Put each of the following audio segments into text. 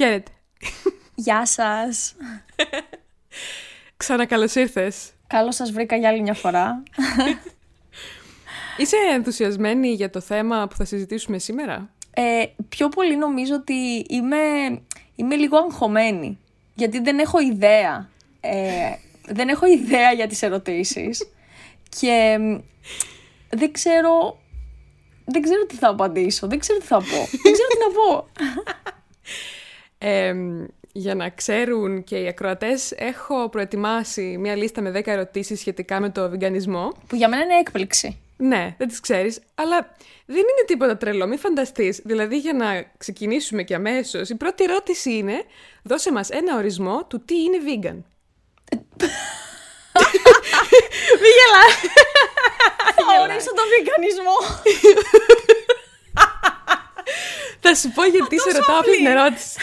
Χαίρετε. Γεια σας. Ξανακαλώς ήρθες. Καλώς σας βρήκα για άλλη μια φορά. Είσαι ενθουσιασμένη για το θέμα που θα συζητήσουμε σήμερα; Ε, πιο πολύ νομίζω ότι είμαι, είμαι λίγο αγχωμένη. Γιατί δεν έχω ιδέα. Ε, δεν έχω ιδέα για τις ερωτήσεις. και δεν ξέρω... Δεν ξέρω τι θα απαντήσω. Δεν ξέρω τι θα πω. δεν ξέρω τι να πω. Ε, για να ξέρουν και οι ακροατές, έχω προετοιμάσει μια λίστα με 10 ερωτήσεις σχετικά με το βιγκανισμό. Που για μένα είναι έκπληξη. Ναι, δεν τις ξέρεις, αλλά δεν είναι τίποτα τρελό, μην φανταστείς. Δηλαδή για να ξεκινήσουμε και αμέσως, η πρώτη ερώτηση είναι, δώσε μας ένα ορισμό του τι είναι vegan. Μη γελάς. Θα ορίσω τον βιγκανισμό. Θα σου πω γιατί σε ρωτάω αυτή την ερώτηση.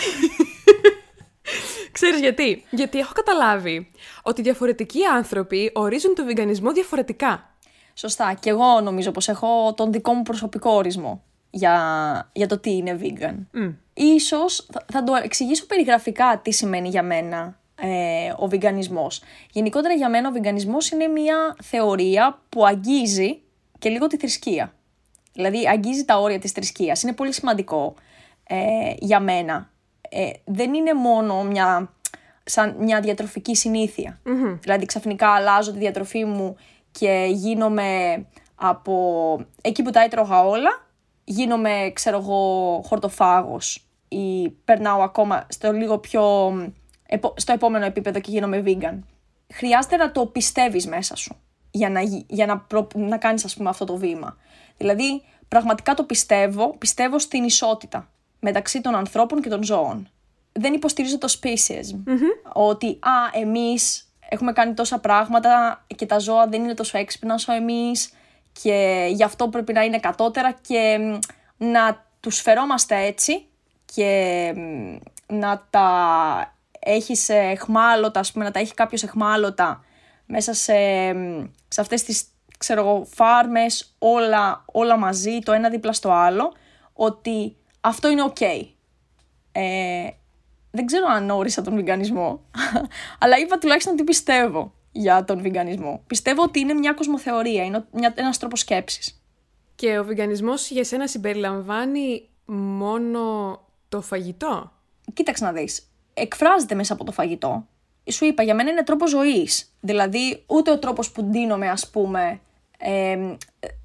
Ξέρεις γιατί; Γιατί έχω καταλάβει ότι διαφορετικοί άνθρωποι ορίζουν τον βιγκανισμό διαφορετικά. Σωστά. Και εγώ νομίζω πως έχω τον δικό μου προσωπικό ορισμό για, για το τι είναι vegan. Mm. Ίσως θα, θα το εξηγήσω περιγραφικά τι σημαίνει για μένα ε, ο βιγκανισμός. Γενικότερα για μένα ο βιγκανισμός είναι μια θεωρία που αγγίζει και λίγο τη θρησκεία. Δηλαδή αγγίζει τα όρια της θρησκείας. Είναι πολύ σημαντικό ε, για μένα. Ε, δεν είναι μόνο μια, σαν μια διατροφική Δηλαδή ξαφνικά αλλάζω τη διατροφή μου και γίνομαι από εκεί που τα έτρωγα όλα, γίνομαι, ξέρω εγώ, χορτοφάγος ή περνάω ακόμα στο λίγο πιο, στο επόμενο επίπεδο και γίνομαι vegan. Χρειάζεται να το πιστεύεις μέσα σου για να, για να, προ, να κάνεις ας πούμε αυτό το βήμα. Δηλαδή, πραγματικά το πιστεύω, πιστεύω στην ισότητα μεταξύ των ανθρώπων και των ζώων. Δεν υποστηρίζω το speciesm, ότι α, εμείς έχουμε κάνει τόσα πράγματα και τα ζώα δεν είναι τόσο έξυπνα όσο εμείς και γι' αυτό πρέπει να είναι κατώτερα και να τους φερόμαστε έτσι και να τα έχει σε εχμάλωτα, ας πούμε, να τα έχει κάποιος εχμάλωτα μέσα σε, σε αυτές τις ξέρω εγώ, φάρμες, όλα, όλα μαζί, το ένα δίπλα στο άλλο, ότι αυτό είναι ok. Ε, δεν ξέρω αν όρισα τον βιγκανισμό, αλλά είπα τουλάχιστον τι πιστεύω για τον βιγκανισμό. Πιστεύω ότι είναι μια κοσμοθεωρία, είναι μια, ένας τρόπος σκέψης. Και ο βιγκανισμός για σένα συμπεριλαμβάνει μόνο το φαγητό; Κοίταξε να δεις. Εκφράζεται μέσα από το φαγητό. Σου είπα, για μένα είναι τρόπος ζωής. Δηλαδή, ούτε ο τρόπος που ντύνομαι, ας πούμε,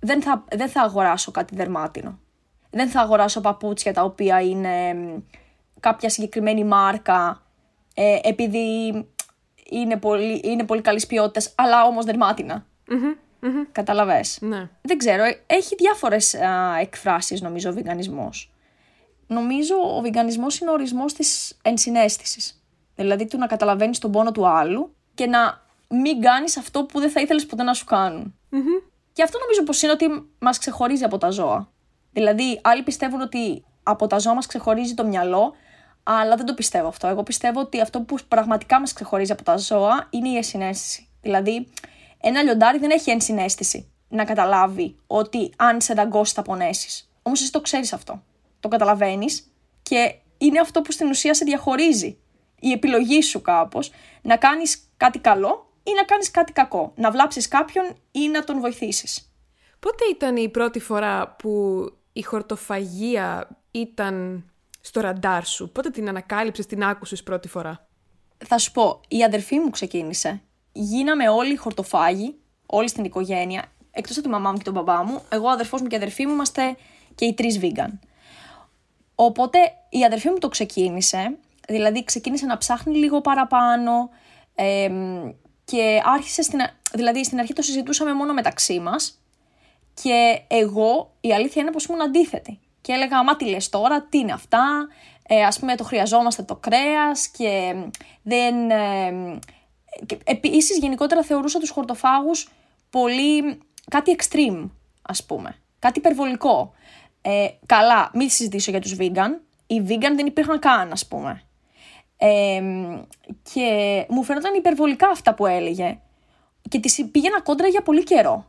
δεν, θα, δεν θα αγοράσω κάτι δερμάτινο. Δεν θα αγοράσω παπούτσια τα οποία είναι κάποια συγκεκριμένη μάρκα ε, επειδή είναι πολύ, είναι πολύ καλής ποιότητας, αλλά όμως δερμάτινα. Καταλαβες; Ναι. Δεν ξέρω, ε, έχει διάφορες α, εκφράσεις νομίζω ο βιγκανισμός. Νομίζω ο βιγκανισμός είναι ο ορισμός της ενσυναίσθησης. Δηλαδή του να καταλαβαίνεις τον πόνο του άλλου και να μην κάνεις αυτό που δεν θα ήθελες ποτέ να σου κάνουν. Και αυτό νομίζω πως είναι ότι μας ξεχωρίζει από τα ζώα. Δηλαδή, άλλοι πιστεύουν ότι από τα ζώα μας ξεχωρίζει το μυαλό, αλλά δεν το πιστεύω αυτό. Εγώ πιστεύω ότι αυτό που πραγματικά μας ξεχωρίζει από τα ζώα είναι η ενσυναίσθηση. Δηλαδή, ένα λιοντάρι δεν έχει ενσυναίσθηση να καταλάβει ότι αν σε δαγκώσει θα πονέσεις. Όμως εσύ το ξέρεις αυτό. Το καταλαβαίνεις και είναι αυτό που στην ουσία σε διαχωρίζει. Η επιλογή σου κάπως να κάνεις κάτι καλό ή να κάνεις κάτι κακό. Να βλάψεις κάποιον ή να τον βοηθήσεις. Πότε ήταν η πρώτη φορά που η χορτοφαγία ήταν στο ραντάρ σου, πότε την ανακάλυψες, την άκουσες πρώτη φορά; Θα σου πω, η αδερφή μου ξεκίνησε. Γίναμε όλοι χορτοφάγοι, όλοι στην οικογένεια, εκτός από τη μαμά μου και τον μπαμπά μου. Εγώ, ο αδερφός μου και η αδερφή μου είμαστε και οι τρεις vegan. Οπότε η αδερφή μου το ξεκίνησε, δηλαδή ξεκίνησε να ψάχνει λίγο παραπάνω και άρχισε στην, δηλαδή στην αρχή το συζητούσαμε μόνο μεταξύ μας και εγώ η αλήθεια είναι πως ήμουν αντίθετη. Και έλεγα, μα τι λες τώρα, τι είναι αυτά, ε, ας πούμε το χρειαζόμαστε το κρέας και δεν... Ε, και επίσης γενικότερα θεωρούσα τους χορτοφάγους πολύ κάτι extreme, ας πούμε, κάτι υπερβολικό. Ε, καλά, μην συζητήσω για τους vegan, οι vegan δεν υπήρχαν καν, ας πούμε. Ε, και μου φαίνονταν υπερβολικά αυτά που έλεγε και τις πήγαινα κόντρα για πολύ καιρό.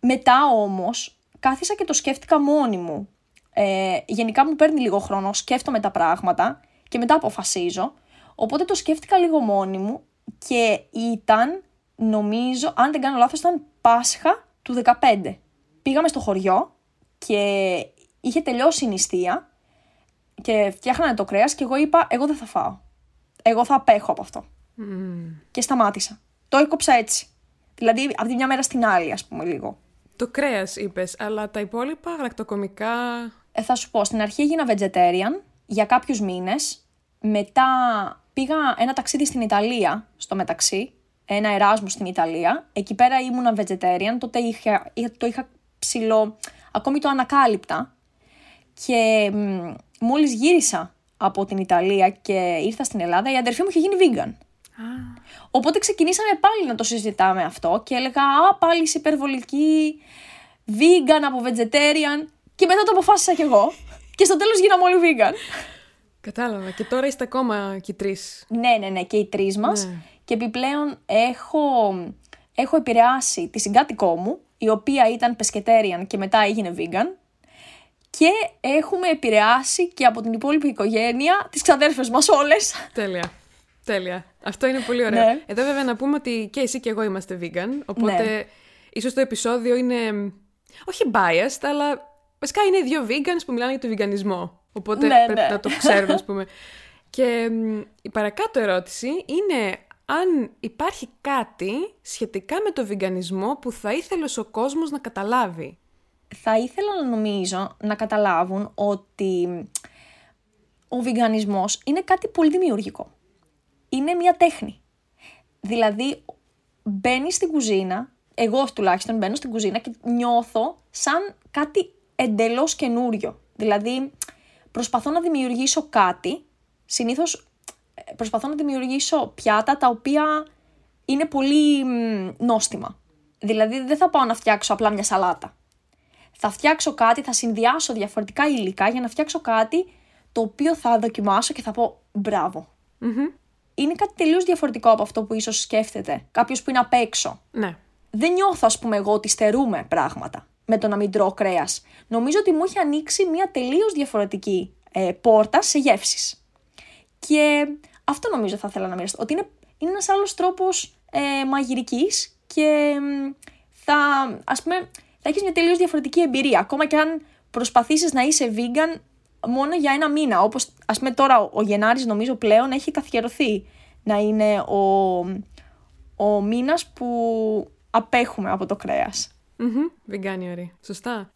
Μετά όμως κάθισα και το σκέφτηκα μόνη μου. Ε, γενικά μου παίρνει λίγο χρόνο, σκέφτομαι τα πράγματα και μετά αποφασίζω. Οπότε το σκέφτηκα λίγο μόνη μου και ήταν, νομίζω, αν δεν κάνω λάθος, ήταν Πάσχα του 15. Πήγαμε στο χωριό και είχε τελειώσει η νηστεία και φτιάχνανε το κρέας και εγώ είπα, εγώ δεν θα φάω. Εγώ θα απέχω από αυτό. Και σταμάτησα. Το έκοψα έτσι. Δηλαδή, από τη μια μέρα στην άλλη, ας πούμε, λίγο. Το κρέας είπες, αλλά τα υπόλοιπα γαλακτοκομικά... Ε, θα σου πω, στην αρχή έγινα vegetarian για κάποιους μήνες. Μετά πήγα ένα ταξίδι στην Ιταλία, στο μεταξύ, ένα εράσμο στην Ιταλία. Εκεί πέρα ήμουνα vegetarian, τότε είχα, το είχα ψηλό, ακόμη το ανακάλυπτα. Και μ, μόλις γύρισα από την Ιταλία και ήρθα στην Ελλάδα, η αδερφή μου είχε γίνει vegan. Οπότε ξεκινήσαμε πάλι να το συζητάμε αυτό και έλεγα «Α, πάλι είσαι υπερβολική, vegan από vegetarian» και μετά το αποφάσισα κι εγώ και στο τέλος γίναμε όλοι vegan. Κατάλαβα. Και τώρα είστε ακόμα και οι τρεις. Ναι, ναι, ναι, και οι τρεις μας. Ναι. Και επιπλέον έχω, έχω επηρεάσει τη συγκάτοικό μου, η οποία ήταν pescetarian και μετά έγινε vegan. Και έχουμε επηρεάσει και από την υπόλοιπη οικογένεια τις ξαδέρφες μας όλες. Τέλεια. Τέλεια. Αυτό είναι πολύ ωραίο. Ναι. Εδώ βέβαια να πούμε ότι και εσύ και εγώ είμαστε vegan, οπότε Ναι. ίσως το επεισόδιο είναι όχι biased, αλλά βασικά είναι δύο vegans που μιλάνε για το βιγκανισμό. Οπότε Ναι, πρέπει ναι. να το ξέρουν, ας πούμε. και μ, η παρακάτω ερώτηση είναι αν υπάρχει κάτι σχετικά με το βιγκανισμό που θα ήθελες ο κόσμος να καταλάβει. Θα ήθελα να νομίζω να καταλάβουν ότι ο βιγκανισμός είναι κάτι πολύ δημιουργικό. Είναι μια τέχνη. Δηλαδή, μπαίνει στην κουζίνα, εγώ τουλάχιστον μπαίνω στην κουζίνα και νιώθω σαν κάτι εντελώς καινούριο. Δηλαδή, προσπαθώ να δημιουργήσω κάτι, συνήθως ε, προσπαθώ να δημιουργήσω πιάτα τα οποία είναι πολύ μ, νόστιμα. Δηλαδή, δεν θα πάω να φτιάξω απλά μια σαλάτα θα φτιάξω κάτι, θα συνδυάσω διαφορετικά υλικά για να φτιάξω κάτι το οποίο θα δοκιμάσω και θα πω μπράβο. Είναι κάτι τελείως διαφορετικό από αυτό που ίσως σκέφτεται κάποιος που είναι απ' έξω. Ναι. Δεν νιώθω, ας πούμε, εγώ ότι στερούμε πράγματα με το να μην τρώω κρέας. Νομίζω ότι μου έχει ανοίξει μια τελείως διαφορετική ε, πόρτα σε γεύσεις. Και αυτό νομίζω θα ήθελα να μοιραστώ. Ότι είναι, είναι ένας άλλος τρόπος ε, μαγειρικής και μ, θα, ας πούμε, θα έχεις μια τελείως διαφορετική εμπειρία. Ακόμα και αν προσπαθήσεις να είσαι vegan μόνο για ένα μήνα. Όπως, ας πούμε, τώρα ο, ο Γενάρης νομίζω πλέον έχει καθιερωθεί να είναι ο, ο μήνας που απέχουμε από το κρέας. Μμμ, Veganuary. Σωστά.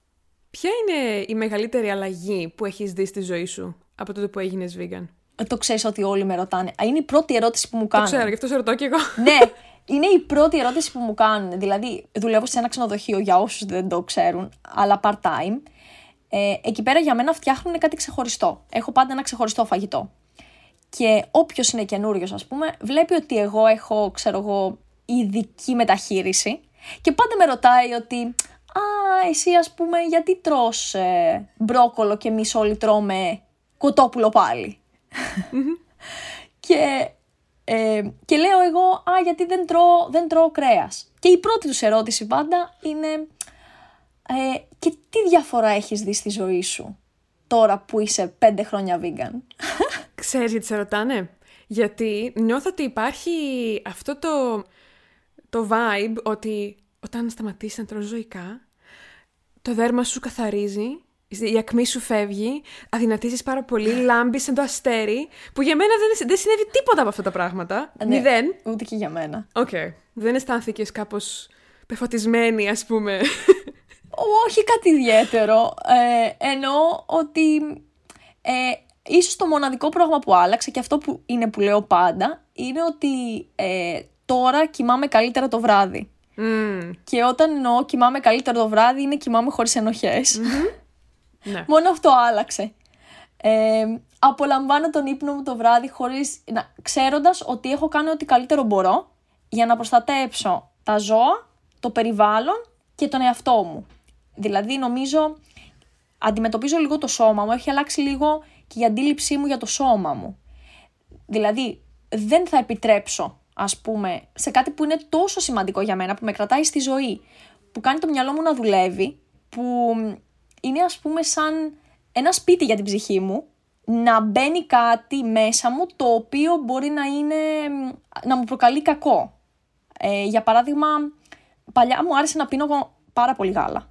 Ποια είναι η μεγαλύτερη αλλαγή που έχεις δει στη ζωή σου από τότε που έγινες vegan; Ε, Το ξέρεις ότι όλοι με ρωτάνε. Α, Είναι η πρώτη ερώτηση που μου Το κάνουν. ξέρω, γι' αυτό σε ρωτώ κι εγώ. ναι, είναι η πρώτη ερώτηση που μου κάνουν. Δηλαδή, δουλεύω σε ένα ξενοδοχείο για όσους δεν το ξέρουν, αλλά part-time. Ε, εκεί πέρα για μένα φτιάχνουν κάτι ξεχωριστό. Έχω πάντα ένα ξεχωριστό φαγητό. Και όποιος είναι καινούριος, ας πούμε, βλέπει ότι εγώ έχω, ξέρω εγώ, ειδική μεταχείριση. Και πάντα με ρωτάει ότι, Α, εσύ ας πούμε, γιατί τρως ε, μπρόκολο και εμείς όλοι τρώμε κοτόπουλο πάλι; Και, ε, και λέω εγώ, α, γιατί δεν τρώω, δεν τρώω κρέας. Και η πρώτη τους ερώτηση πάντα είναι, ε, και τι διαφορά έχεις δει στη ζωή σου τώρα που είσαι πέντε χρόνια vegan; Ξέρεις γιατί σε ρωτάνε; Γιατί νιώθω ότι υπάρχει αυτό το, το vibe ότι όταν σταματήσεις να τρως ζωικά, το δέρμα σου καθαρίζει, η ακμή σου φεύγει, αδυνατίζεις πάρα πολύ, λάμπεις σαν το αστέρι, που για μένα δεν, δεν συνέβη τίποτα από αυτά τα πράγματα. Ναι, Μηδέν. Ούτε και για μένα. Οκ. Δεν αισθάνθηκες κάπως πεφωτισμένη, ας πούμε. Όχι κάτι ιδιαίτερο. Ε, εννοώ ότι ε, ίσως το μοναδικό πράγμα που άλλαξε και αυτό που είναι που λέω πάντα είναι ότι ε, τώρα κοιμάμαι καλύτερα το βράδυ. Μμμ, Και όταν εννοώ κοιμάμαι καλύτερα το βράδυ είναι κοιμάμαι χωρίς ενοχές. Ναι. Μόνο αυτό άλλαξε. Ε, απολαμβάνω τον ύπνο μου το βράδυ χωρίς, να, ξέροντας ότι έχω κάνει ό,τι καλύτερο μπορώ για να προστατέψω τα ζώα, το περιβάλλον και τον εαυτό μου. Δηλαδή νομίζω αντιμετωπίζω λίγο το σώμα μου, έχει αλλάξει λίγο και η αντίληψή μου για το σώμα μου. Δηλαδή δεν θα επιτρέψω ας πούμε σε κάτι που είναι τόσο σημαντικό για μένα, που με κρατάει στη ζωή, που κάνει το μυαλό μου να δουλεύει, που είναι ας πούμε σαν ένα σπίτι για την ψυχή μου, να μπαίνει κάτι μέσα μου το οποίο μπορεί να είναι, να μου προκαλεί κακό. Ε, για παράδειγμα, παλιά μου άρεσε να πίνω πάρα πολύ γάλα.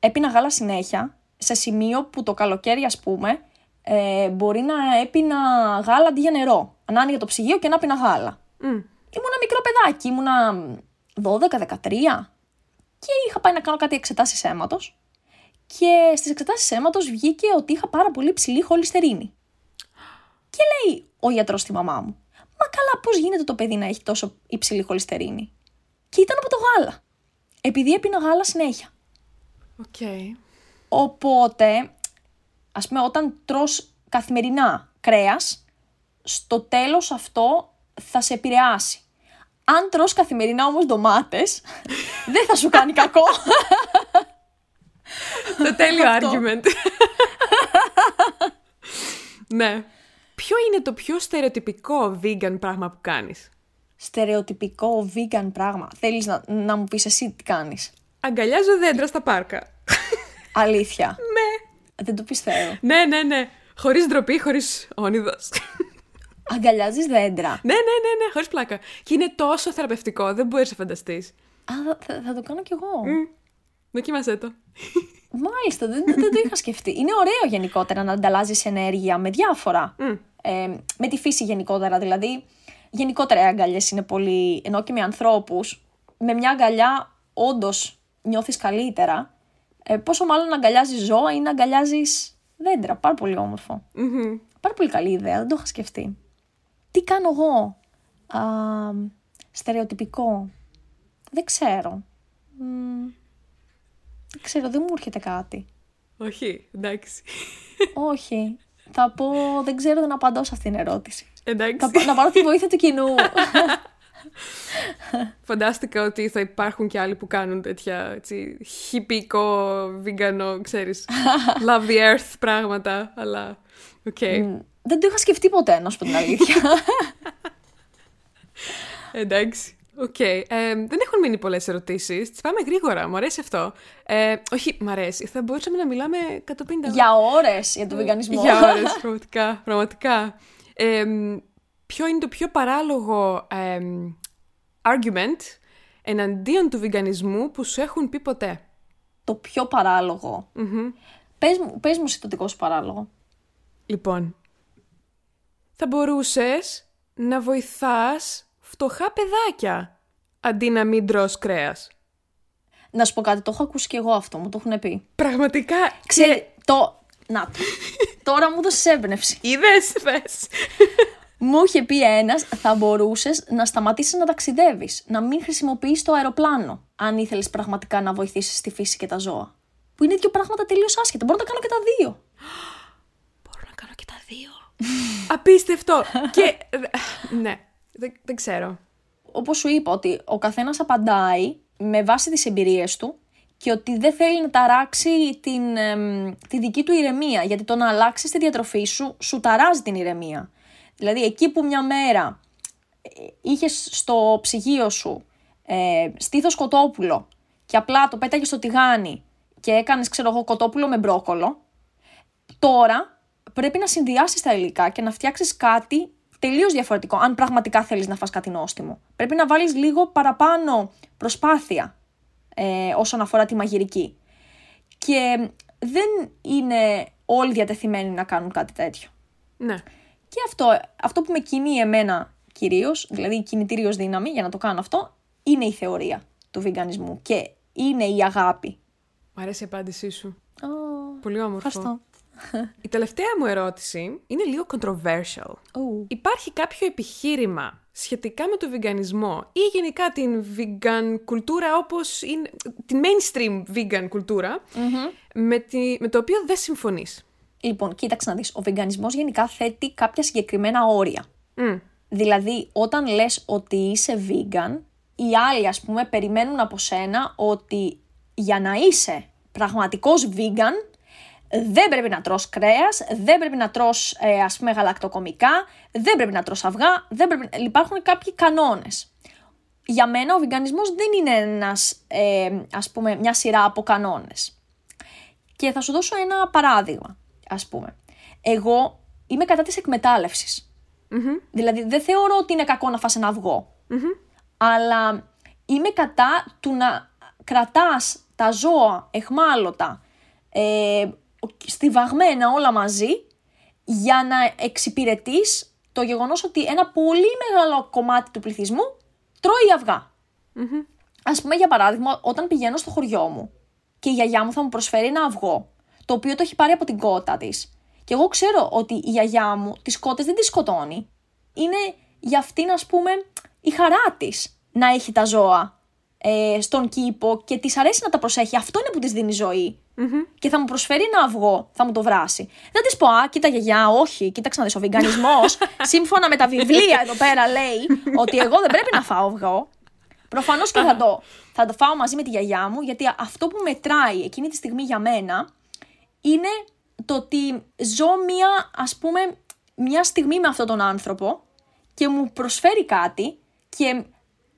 Έπινα γάλα συνέχεια, σε σημείο που το καλοκαίρι ας πούμε, ε, μπορεί να έπινα γάλα αντί για νερό. Να άνοιγε το ψυγείο και να πίνα γάλα. Mm. Ήμουνα μικρό παιδάκι, ήμουνα 12-13 και είχα πάει να κάνω κάτι εξετάσεις αίματος και στις εξετάσεις αίματος βγήκε ότι είχα πάρα πολύ ψηλή χολυστερίνη. Και λέει ο γιατρός στη μαμά μου, μα καλά πώς γίνεται το παιδί να έχει τόσο υψηλή χολυστερίνη; Και ήταν από το γάλα. Επειδή έπινα γάλα συνέχεια. Οκ. Οπότε, ας πούμε, όταν τρως καθημερινά κρέας, στο τέλος αυτό θα σε επηρεάσει. Αν τρως καθημερινά όμως ντομάτες, δεν θα σου κάνει κακό. Το τέλειο Αυτό. argument. ναι. Ποιο είναι το πιο στερεοτυπικό vegan πράγμα που κάνεις; Στερεοτυπικό vegan πράγμα. Θέλεις να, να μου πεις εσύ τι κάνεις; Αγκαλιάζω δέντρα στα πάρκα. Αλήθεια. ναι. Δεν το πιστεύω. Ναι, ναι, ναι. Χωρίς ντροπή, χωρίς όνειδος. Αγκαλιάζεις δέντρα. ναι, ναι, ναι, ναι, χωρίς πλάκα. Και είναι τόσο θεραπευτικό, δεν μπορείς να φανταστείς. Α, θα, θα- θα το κάνω κι εγώ. Δοκίμασέ το. Μάλιστα, δεν, δεν το είχα σκεφτεί. Είναι ωραίο γενικότερα να ανταλλάζεις ενέργεια με διάφορα. Μμ. Ε, με τη φύση γενικότερα. Δηλαδή, γενικότερα οι αγκαλιές είναι πολύ. ενώ και με ανθρώπους, με μια αγκαλιά όντως νιώθεις καλύτερα. Ε, πόσο μάλλον να αγκαλιάζεις ζώα ή να αγκαλιάζεις δέντρα. Πάρα πολύ όμορφο. Μμμ. Πάρα πολύ καλή ιδέα, δεν το είχα σκεφτεί. Τι κάνω εγώ. Α, στερεοτυπικό. Δεν ξέρω. Μ, δεν ξέρω, δεν μου έρχεται κάτι. Όχι, εντάξει. Όχι. Θα πω, δεν ξέρω να απαντώ σε αυτήν την ερώτηση. εντάξει. Θα, πα- να πάρω τη βοήθεια του κοινού. Φαντάστηκα ότι θα υπάρχουν και άλλοι που κάνουν τέτοια έτσι, χιπικό, βίγκανο, ξέρεις, love the earth πράγματα, αλλά οκ. Μ, δεν το είχα σκεφτεί ποτέ, να σου πω την αλήθεια. Εντάξει. Οκ. Ε, δεν έχουν μείνει πολλές ερωτήσεις. Τις πάμε γρήγορα. Μου αρέσει αυτό. Ε, όχι, μου αρέσει. Θα μπορούσαμε να μιλάμε 150 για ώρες για τον βιγκανισμό. Για ώρες, πραγματικά. πραγματικά. Ε, ποιο είναι το πιο παράλογο ε, argument εναντίον του βιγκανισμού που σου έχουν πει ποτέ; το πιο παράλογο. Πες, μου, πες μου εσύ το δικό σου παράλογο. Λοιπόν, θα μπορούσες να βοηθάς φτωχά παιδάκια αντί να μην τρως κρέας. Να σου πω κάτι, το έχω ακούσει και εγώ αυτό, μου το έχουν πει. Πραγματικά, Ξέρει, το... Να το. Τώρα μου έδωσες έμπνευση. είδες, πες. Μου είχε πει ένας, θα μπορούσες να σταματήσεις να ταξιδεύεις, να μην χρησιμοποιείς το αεροπλάνο, αν ήθελες πραγματικά να βοηθήσεις τη φύση και τα ζώα. Που είναι δύο πράγματα τελείως άσχετα. Μπορώ να τα κάνω και τα δύο. Μπορώ να κάνω και τα δύο. Απίστευτο. και, ναι, δεν, δεν ξέρω. Όπως σου είπα, ότι ο καθένας απαντάει με βάση τις εμπειρίες του και ότι δεν θέλει να ταράξει την, εμ, τη δική του ηρεμία. Γιατί το να αλλάξεις τη διατροφή σου, σου ταράζει την ηρεμία. Δηλαδή, εκεί που μια μέρα είχες στο ψυγείο σου ε, στήθος κοτόπουλο και απλά το πέταγες στο τηγάνι και έκανες, ξέρω εγώ, κοτόπουλο με μπρόκολο, τώρα πρέπει να συνδυάσεις τα υλικά και να φτιάξεις κάτι τελείως διαφορετικό, αν πραγματικά θέλεις να φας κάτι νόστιμο. Πρέπει να βάλεις λίγο παραπάνω προσπάθεια ε, όσον αφορά τη μαγειρική. Και δεν είναι όλοι διατεθειμένοι να κάνουν κάτι τέτοιο. Ναι. Και αυτό, αυτό που με κινεί εμένα κυρίως, δηλαδή η κινητήριος δύναμη για να το κάνω αυτό, είναι η θεωρία του βιγκανισμού και είναι η αγάπη. Μ' αρέσει η απάντησή σου. Ω, Πολύ όμορφο. Ευχαριστώ. Η τελευταία μου ερώτηση είναι λίγο controversial. Ου. Υπάρχει κάποιο επιχείρημα σχετικά με το βιγκανισμό ή γενικά την vegan κουλτούρα όπως είναι, την mainstream vegan κουλτουρα με, τη, με το οποίο δεν συμφωνείς; Λοιπόν, κοίταξε να δεις, ο βιγκανισμός γενικά θέτει κάποια συγκεκριμένα όρια. Μμ. Δηλαδή, όταν λες ότι είσαι vegan, οι άλλοι, ας πούμε, περιμένουν από σένα ότι για να είσαι πραγματικός vegan, δεν πρέπει να τρως κρέας, δεν πρέπει να τρως, ε, ας πούμε, γαλακτοκομικά, δεν πρέπει να τρως αυγά, δεν πρέπει... υπάρχουν κάποιοι κανόνες. Για μένα ο βιγκανισμός δεν είναι ένας, ε, ας πούμε, μια σειρά από κανόνες. Και θα σου δώσω ένα παράδειγμα, ας πούμε. Εγώ είμαι κατά της εκμετάλλευσης. Δηλαδή δεν θεωρώ ότι είναι κακό να φας ένα αυγό. Αλλά είμαι κατά του να κρατάς τα ζώα εχμάλωτα, ε, στιβαγμένα όλα μαζί, για να εξυπηρετείς το γεγονός ότι ένα πολύ μεγάλο κομμάτι του πληθυσμού τρώει αυγά. Ας πούμε για παράδειγμα, όταν πηγαίνω στο χωριό μου και η γιαγιά μου θα μου προσφέρει ένα αυγό, το οποίο το έχει πάρει από την κότα της. Και εγώ ξέρω ότι η γιαγιά μου τις κότες δεν τις σκοτώνει. Είναι για αυτήν, ας πούμε, η χαρά της να έχει τα ζώα ε, στον κήπο και της αρέσει να τα προσέχει. Αυτό είναι που της δίνει ζωή. Και θα μου προσφέρει ένα αυγό, θα μου το βράσει. Δεν της πω, Α, κοίτα γιαγιά, όχι, κοίταξε να δεις. Ο βιγκανισμός, σύμφωνα με τα βιβλία εδώ πέρα, λέει ότι εγώ δεν πρέπει να φάω αυγό. Προφανώς και θα το, θα το φάω μαζί με τη γιαγιά μου, γιατί αυτό που μετράει εκείνη τη στιγμή για μένα είναι το ότι ζω μία, ας πούμε, μια στιγμή με αυτόν τον άνθρωπο και μου προσφέρει κάτι και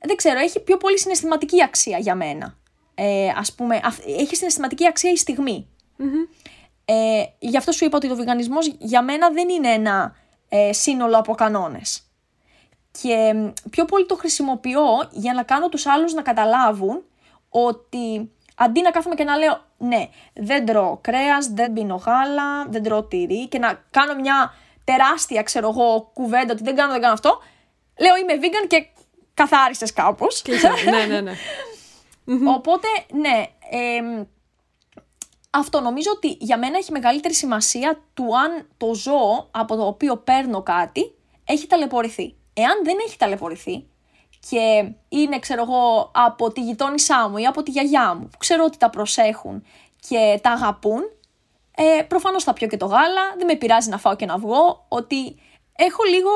δεν ξέρω, έχει πιο πολύ συναισθηματική αξία για μένα. Ε, ας πούμε, έχει συναισθηματική αξία η στιγμη Ε, γι' αυτό σου είπα ότι το βιγκανισμός για μένα δεν είναι ένα ε, σύνολο από κανόνες. Και πιο πολύ το χρησιμοποιώ για να κάνω τους άλλους να καταλάβουν ότι αντί να κάθομαι και να λέω ναι, δεν τρώω κρέας, δεν πίνω γάλα, δεν τρώω τυρί και να κάνω μια τεράστια, ξέρω εγώ, κουβέντα ότι δεν κάνω, δεν κάνω αυτό, λέω είμαι vegan και καθάρισε κάπως. ναι, ναι, ναι. Οπότε, ναι. αυτό νομίζω ότι για μένα έχει μεγαλύτερη σημασία του αν το ζώο από το οποίο παίρνω κάτι έχει ταλαιπωρηθεί. Εάν δεν έχει ταλαιπωρηθεί και είναι, ξέρω εγώ, από τη γειτόνισά μου ή από τη γιαγιά μου, που ξέρω ότι τα προσέχουν και τα αγαπούν, ε, προφανώς θα πιω και το γάλα, δεν με πειράζει να φάω και να βγω, ότι έχω λίγο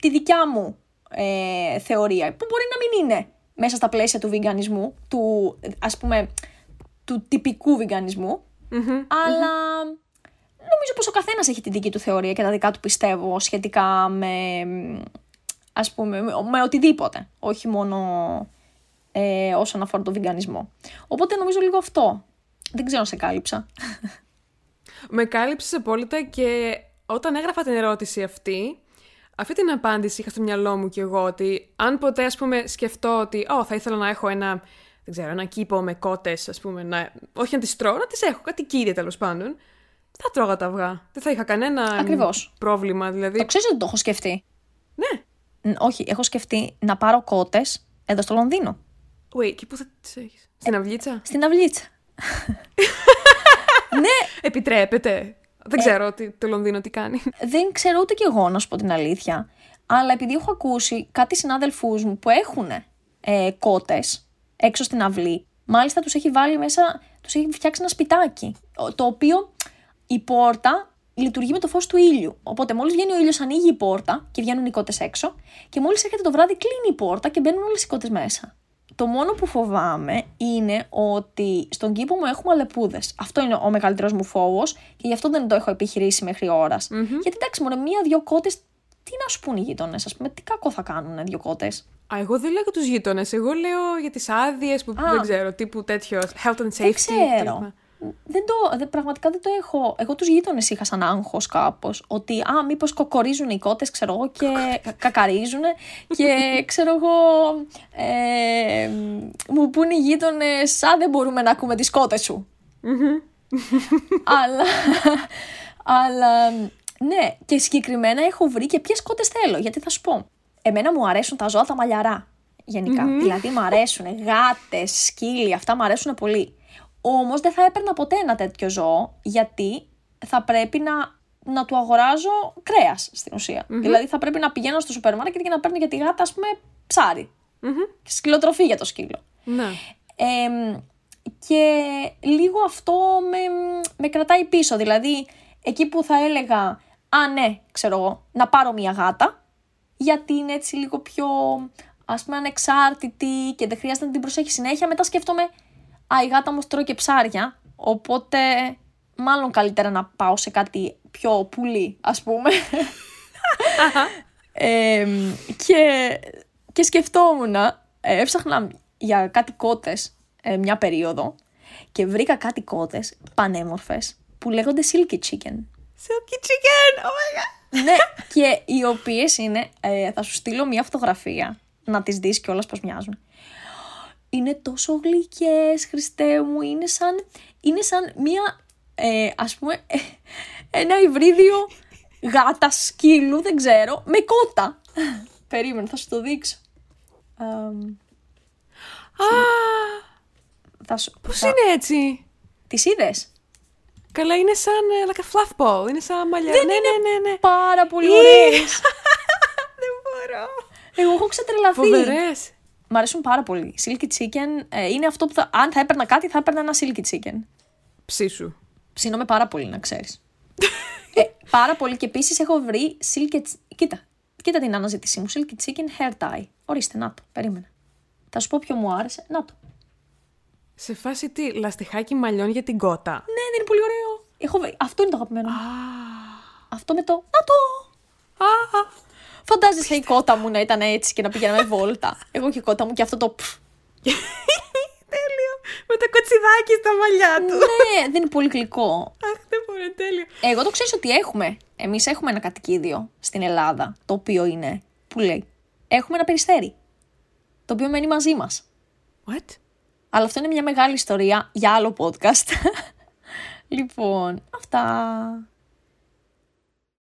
τη δικιά μου ε, θεωρία, που μπορεί να μην είναι μέσα στα πλαίσια του βιγκανισμού, του ας πούμε του τυπικού αλλα νομίζω πως ο καθένας έχει τη δική του θεωρία και τα δικά του πιστεύω σχετικά με, ας πούμε, με, οτιδήποτε, όχι μόνο ε, όσον αφορά το βιγκανισμό. Οπότε νομίζω λίγο αυτό. Δεν ξέρω αν σε κάλυψα. Με κάλυψες απόλυτα και όταν έγραφα την ερώτηση αυτή, αυτή την απάντηση είχα στο μυαλό μου κι εγώ ότι αν ποτέ ας πούμε σκεφτώ ότι oh, θα ήθελα να έχω ένα, δεν ξέρω, ένα κήπο με κότες ας πούμε, να, όχι να τις τρώω, να τις έχω, κάτι κύριε τέλος πάντων, θα τρώγα τα αυγά. Δεν θα είχα κανένα Ακριβώς. πρόβλημα δηλαδή. Το ξέρεις ότι το έχω σκεφτεί. Ναι. όχι, έχω σκεφτεί να πάρω κότες εδώ στο Λονδίνο. Wait, και πού θα τις έχεις, στην αυλίτσα; Στην αυλίτσα. ναι. Επιτρέπεται. Δεν ε, ξέρω τι, το Λονδίνο τι κάνει. Δεν ξέρω ούτε κι εγώ να σου πω την αλήθεια. Αλλά επειδή έχω ακούσει κάτι συνάδελφούς μου που έχουν ε, κότες έξω στην αυλή, μάλιστα τους έχει βάλει μέσα, τους έχει φτιάξει ένα σπιτάκι. Το οποίο η πόρτα λειτουργεί με το φως του ήλιου. Οπότε μόλις βγαίνει ο ήλιος, ανοίγει η πόρτα και βγαίνουν οι κότες έξω. Και μόλις έρχεται το βράδυ, κλείνει η πόρτα και μπαίνουν όλες οι κότες μέσα. Το μόνο που φοβάμαι είναι ότι στον κήπο μου έχουμε αλεπούδες. Αυτό είναι ο μεγαλύτερος μου φόβος και γι' αυτό δεν το έχω επιχειρήσει μέχρι ώρας. Mm-hmm. Γιατί εντάξει, μόνο μία-δύο κότες, τι να σου πούν οι γείτονες, ας πούμε, τι κακό θα κάνουν δύο κότες; Α, εγώ δεν λέω για τους γείτονες. Εγώ λέω για τις άδειες που δεν ξέρω, τύπου τέτοιος health and safety. Δεν ξέρω δεν το, δεν, πραγματικά δεν το έχω. Εγώ τους γείτονες είχα σαν άγχος κάπως. Ότι, α, μήπως κοκορίζουν οι κότες, ξέρω εγώ, και κακαρίζουν. και ξέρω εγώ. Ε, μου πούνε οι γείτονες, α, δεν μπορούμε να ακούμε τις κότες σου. αλλά. αλλά. Ναι, και συγκεκριμένα έχω βρει και ποιες κότες θέλω. Γιατί θα σου πω. Εμένα μου αρέσουν τα ζώα τα μαλλιαρά. Δηλαδή μου αρέσουν γάτες, σκύλοι, αυτά μου αρέσουν πολύ. Όμως δεν θα έπαιρνα ποτέ ένα τέτοιο ζώο, γιατί θα πρέπει να, να του αγοράζω κρέας στην ουσια Δηλαδή θα πρέπει να πηγαίνω στο σούπερ μάρκετ και να παίρνω για τη γάτα, ας πούμε, ψάρι. Mm-hmm. Σκυλοτροφή για το σκύλο. Ναι. και λίγο αυτό με, με κρατάει πίσω. Δηλαδή, εκεί που θα έλεγα, Α, ναι, ξέρω εγώ, να πάρω μια γάτα, γιατί είναι έτσι λίγο πιο ας πούμε ανεξάρτητη και δεν χρειάζεται να την προσέχει συνέχεια. Μετά σκέφτομαι, Α, η γάτα μου τρώει και ψάρια, οπότε μάλλον καλύτερα να πάω σε κάτι πιο πουλί, ας πούμε. και, και σκεφτόμουν, ε, έψαχνα για κάτι κότες ε, μια περίοδο και βρήκα κάτι κότες πανέμορφες που λέγονται silky chicken. Silky chicken, oh my god! ναι, και οι οποίες είναι. ε, θα σου στείλω μια φωτογραφία να τις δεις κιόλας πώς μοιάζουν. Είναι τόσο γλυκές, Χριστέ μου. Είναι σαν, είναι σαν μια, ε, ας πούμε, ε, ένα υβρίδιο γάτα σκύλου, δεν ξέρω, με κότα. Περίμενε, θα σου το δείξω. Αμ, Α, θα σου... πώς θα... είναι έτσι; Τις είδες; Καλά, είναι σαν ε, like a fluff ball. Είναι σαν μαλλιά. Δεν ναι, είναι ναι, ναι, ναι. Πάρα πολύ Ή- ωραίες. Δεν μπορώ. Εγώ έχω ξετρελαθεί. Φοβερές. Μ' αρέσουν πάρα πολύ. Silky chicken ε, είναι αυτό που θα, αν θα έπαιρνα κάτι θα έπαιρνα ένα silky chicken. Ψήσου. Ψήνομαι πάρα πολύ να ξέρεις. ε, πάρα πολύ και επίσης έχω βρει silky... ch- Κοίτα, κοίτα την αναζήτησή μου. Silky chicken hair tie. Ορίστε, να το, περίμενα. Θα σου πω ποιο μου άρεσε. Να το. Σε φάση τι, λαστιχάκι μαλλιών για την κότα. Ναι, δεν είναι πολύ ωραίο. Έχω βρει. Αυτό είναι το αγαπημένο. μου. Α, Αυτό με το. Να το! α, α. Φαντάζεσαι η κότα μου να ήταν έτσι και να πηγαίναμε βόλτα. Εγώ και η κότα μου και αυτό το. πφ. Τέλειο. Με το κοτσιδάκι στα μαλλιά του. ναι, δεν είναι πολύ γλυκό. Αχ, δεν μπορώ, τέλειο. Εγώ το ξέρω ότι έχουμε. Εμείς έχουμε ένα κατοικίδιο στην Ελλάδα, το οποίο είναι. Που λέει. Έχουμε ένα περιστέρι. Το οποίο μένει μαζί μας. What? Αλλά αυτό είναι μια μεγάλη ιστορία για άλλο podcast. λοιπόν, αυτά.